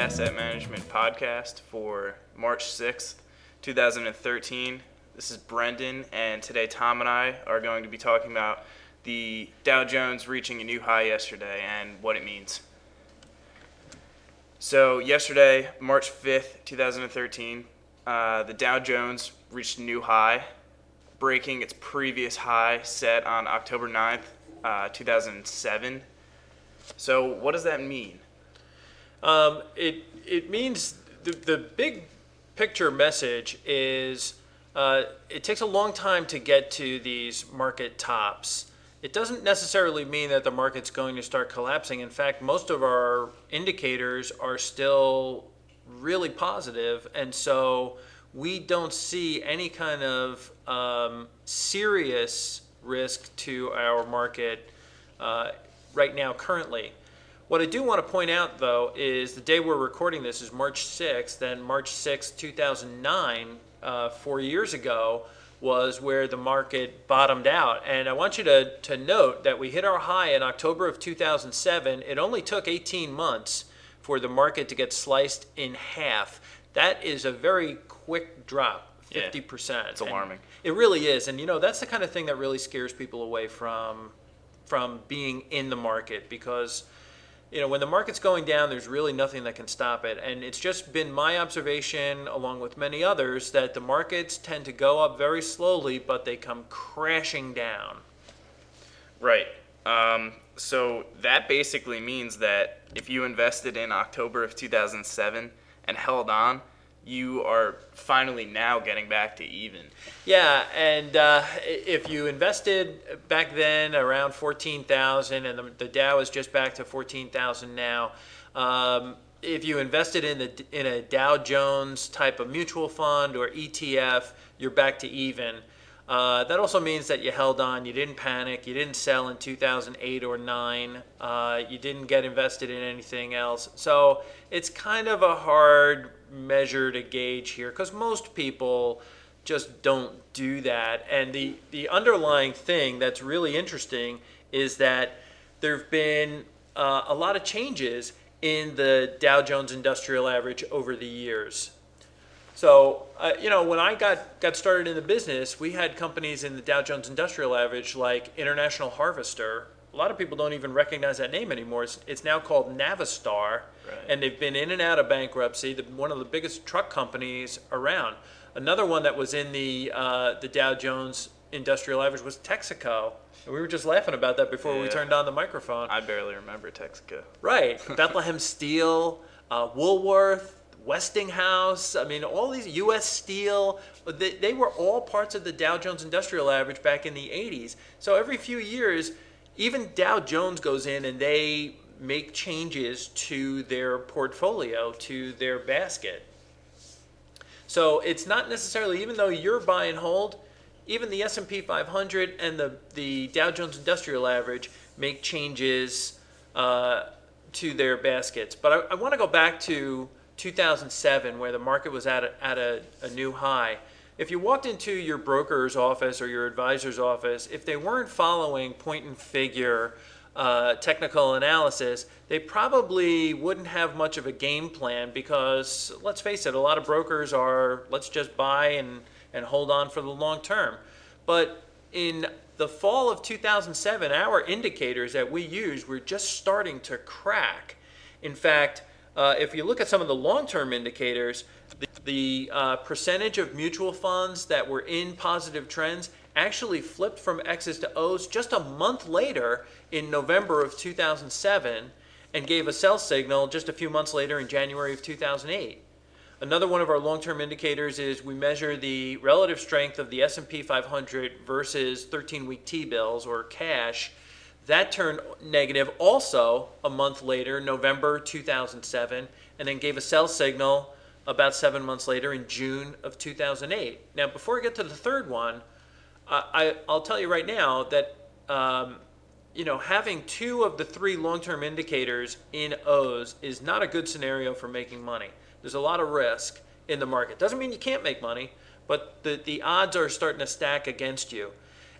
Asset Management Podcast for March 6th, 2013. This is Brendan, and today Tom and I are going to be talking about the Dow Jones reaching a new high yesterday and what it means. So, yesterday, March 5th, 2013, uh, the Dow Jones reached a new high, breaking its previous high set on October 9th, uh, 2007. So, what does that mean? Um, it it means the the big picture message is uh, it takes a long time to get to these market tops. It doesn't necessarily mean that the market's going to start collapsing. In fact, most of our indicators are still really positive, and so we don't see any kind of um, serious risk to our market uh, right now currently. What I do want to point out, though, is the day we're recording this is March 6th, and March 6th, 2009, uh, four years ago, was where the market bottomed out. And I want you to, to note that we hit our high in October of 2007. It only took 18 months for the market to get sliced in half. That is a very quick drop, 50%. Yeah, it's alarming. And it really is. And, you know, that's the kind of thing that really scares people away from, from being in the market because – you know, when the market's going down, there's really nothing that can stop it. And it's just been my observation, along with many others, that the markets tend to go up very slowly, but they come crashing down. Right. Um, so that basically means that if you invested in October of 2007 and held on, you are finally now getting back to even. Yeah, and uh, if you invested back then around 14,000 and the, the Dow is just back to 14,000 now, um, if you invested in, the, in a Dow Jones type of mutual fund or ETF, you're back to even. Uh, that also means that you held on, you didn't panic, you didn't sell in 2008 or 9, uh, you didn't get invested in anything else. So it's kind of a hard measure to gauge here because most people just don't do that. And the, the underlying thing that's really interesting is that there have been uh, a lot of changes in the Dow Jones Industrial Average over the years. So, uh, you know, when I got, got started in the business, we had companies in the Dow Jones Industrial Average like International Harvester. A lot of people don't even recognize that name anymore. It's, it's now called Navistar, right. and they've been in and out of bankruptcy. The, one of the biggest truck companies around. Another one that was in the uh, the Dow Jones Industrial Average was Texaco. And we were just laughing about that before yeah. we turned on the microphone. I barely remember Texaco. Right, Bethlehem Steel, uh, Woolworth, Westinghouse, I mean, all these U.S. Steel, they, they were all parts of the Dow Jones Industrial Average back in the 80s. So every few years, even Dow Jones goes in and they make changes to their portfolio, to their basket. So it's not necessarily, even though you're buy and hold, even the S&P 500 and the, the Dow Jones Industrial Average make changes uh, to their baskets. But I, I want to go back to 2007, where the market was at a, at a, a new high, if you walked into your broker's office or your advisor's office, if they weren't following point and figure uh, technical analysis, they probably wouldn't have much of a game plan because, let's face it, a lot of brokers are let's just buy and, and hold on for the long term. But in the fall of 2007, our indicators that we use were just starting to crack. In fact, uh, if you look at some of the long-term indicators, the, the uh, percentage of mutual funds that were in positive trends actually flipped from X's to O's just a month later in November of 2007 and gave a sell signal just a few months later in January of 2008. Another one of our long-term indicators is we measure the relative strength of the S&P 500 versus 13-week T-bills or cash that turned negative also a month later, November 2007, and then gave a sell signal about seven months later in June of 2008. Now, before I get to the third one, I, will tell you right now that um, you know having two of the three long-term indicators in O's is not a good scenario for making money. There's a lot of risk in the market. Doesn't mean you can't make money, but the, the odds are starting to stack against you.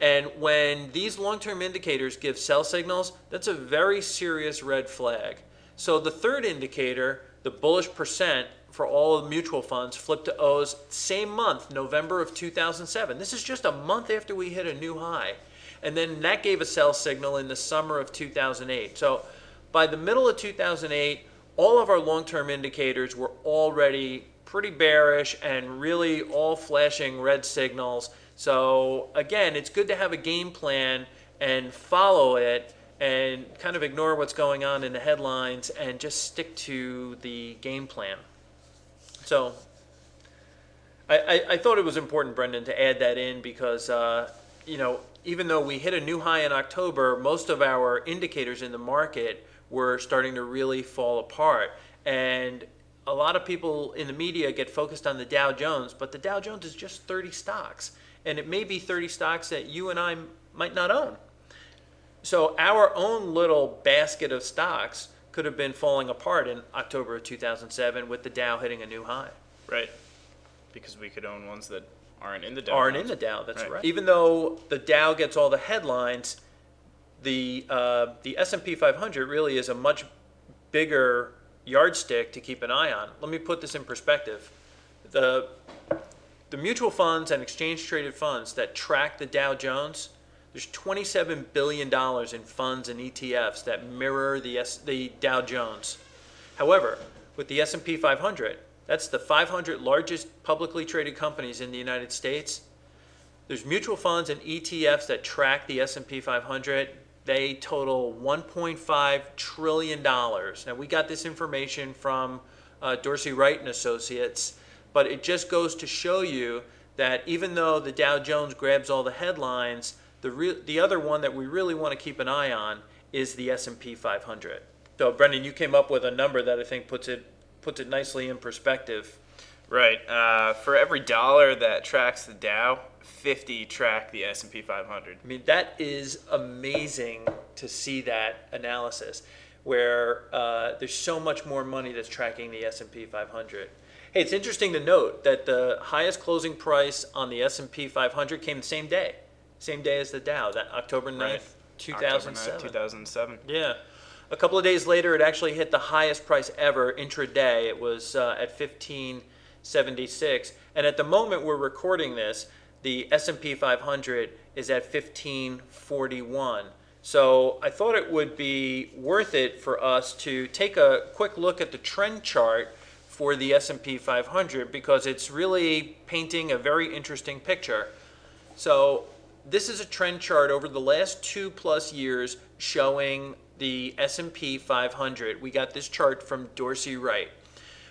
And when these long term indicators give sell signals, that's a very serious red flag. So the third indicator the bullish percent for all of mutual funds flipped to O's same month, November of 2007. This is just a month after we hit a new high. And then that gave a sell signal in the summer of 2008. So by the middle of 2008, all of our long term indicators were already pretty bearish and really all flashing red signals. So again, it's good to have a game plan and follow it and kind of ignore what's going on in the headlines and just stick to the game plan. So I, I, I thought it was important, Brendan, to add that in because, uh, you know, even though we hit a new high in October, most of our indicators in the market were starting to really fall apart. And a lot of people in the media get focused on the Dow Jones, but the Dow Jones is just 30 stocks. And it may be 30 stocks that you and I might not own. So our own little basket of stocks could have been falling apart in October of 2007 with the Dow hitting a new high. Right. Because we could own ones that aren't in the Dow. aren't in the Dow. That's right. Right. Even though the Dow gets all the headlines, the uh, the S and P 500 really is a much bigger yardstick to keep an eye on. Let me put this in perspective. The the mutual funds and exchange traded funds that track the Dow Jones, there's 27 billion dollars in funds and ETFs that mirror the S, the Dow Jones. However, with the S&P 500, that's the 500 largest publicly traded companies in the United States. There's mutual funds and ETFs that track the S&P 500. They total 1.5 trillion dollars. Now we got this information from uh, Dorsey Wright and Associates, but it just goes to show you that even though the Dow Jones grabs all the headlines, the re- the other one that we really want to keep an eye on is the S&P 500. So Brendan, you came up with a number that I think puts it puts it nicely in perspective. Right. Uh, for every dollar that tracks the Dow, 50 track the S&P 500. I mean, that is amazing to see that analysis, where uh, there's so much more money that's tracking the S&P 500. Hey, it's interesting to note that the highest closing price on the S&P 500 came the same day, same day as the Dow, that October 9th, Right. 2007. October 9th, 2007. Yeah. A couple of days later, it actually hit the highest price ever intraday. It was uh, at 1576, and at the moment we're recording this, the S&P 500 is at 1541. So I thought it would be worth it for us to take a quick look at the trend chart for the S&P 500 because it's really painting a very interesting picture. So this is a trend chart over the last two plus years showing the S&P 500. We got this chart from Dorsey Wright.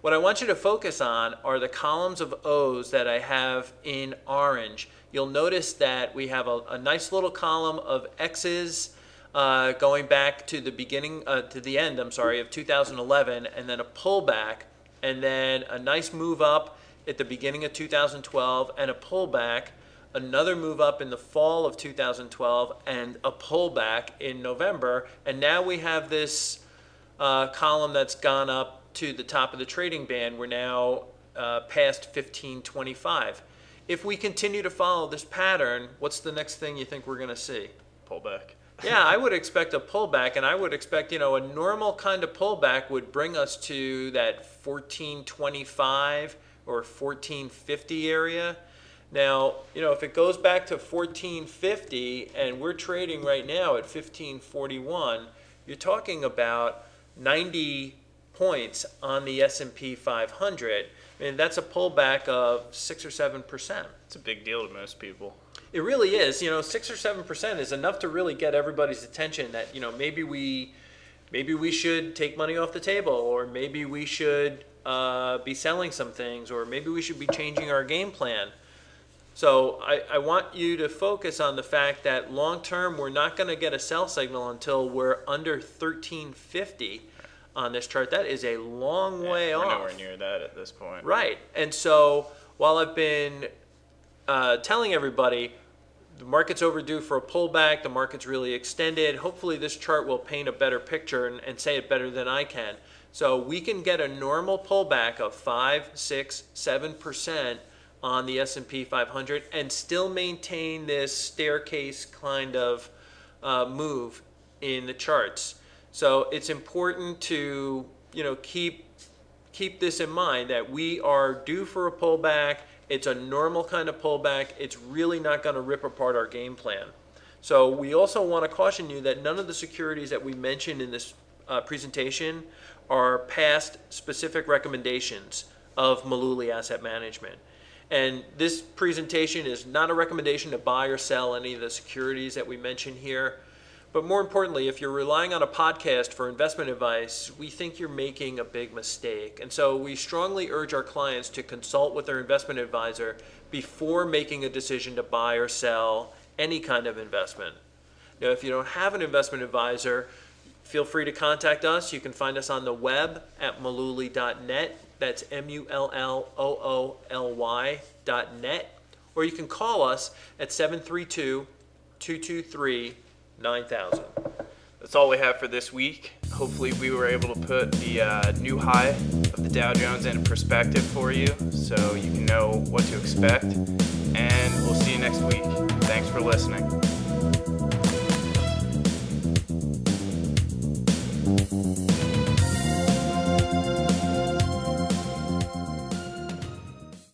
What I want you to focus on are the columns of O's that I have in orange. You'll notice that we have a, a nice little column of X's uh, going back to the beginning, uh, to the end, I'm sorry, of 2011, and then a pullback, and then a nice move up at the beginning of 2012, and a pullback, another move up in the fall of 2012, and a pullback in November. And now we have this uh, column that's gone up to the top of the trading band. We're now uh, past 1525. If we continue to follow this pattern, what's the next thing you think we're going to see? Pullback. yeah, I would expect a pullback, and I would expect, you know, a normal kind of pullback would bring us to that 1425 or 1450 area. Now, you know, if it goes back to 1450 and we're trading right now at 1541, you're talking about 90 points on the S&P 500. I mean, that's a pullback of 6 or 7%. It's a big deal to most people. It really is. You know, six or seven percent is enough to really get everybody's attention. That you know, maybe we, maybe we should take money off the table, or maybe we should uh, be selling some things, or maybe we should be changing our game plan. So I, I want you to focus on the fact that long term we're not going to get a sell signal until we're under 1350 on this chart. That is a long way We're off. nowhere near that at this point. Right. And so while I've been uh, telling everybody the market's overdue for a pullback, the market's really extended, hopefully this chart will paint a better picture and, and say it better than I can. So we can get a normal pullback of 5, 6, 7% on the S&P 500 and still maintain this staircase kind of uh, move in the charts. So it's important to, you know, keep keep this in mind that we are due for a pullback. It's a normal kind of pullback. It's really not going to rip apart our game plan. So we also want to caution you that none of the securities that we mentioned in this uh, presentation are past specific recommendations of Mullooly Asset Management. And this presentation is not a recommendation to buy or sell any of the securities that we mention here. But more importantly, if you're relying on a podcast for investment advice, we think you're making a big mistake. And so we strongly urge our clients to consult with their investment advisor before making a decision to buy or sell any kind of investment. Now, if you don't have an investment advisor, feel free to contact us. You can find us on the web at mullooly.net. That's M U L L O O L Y dot net. Or you can call us at 732 223 9000. That's all we have for this week. Hopefully, we were able to put the uh, new high of the Dow Jones in perspective for you so you can know what to expect. And we'll see you next week. Thanks for listening.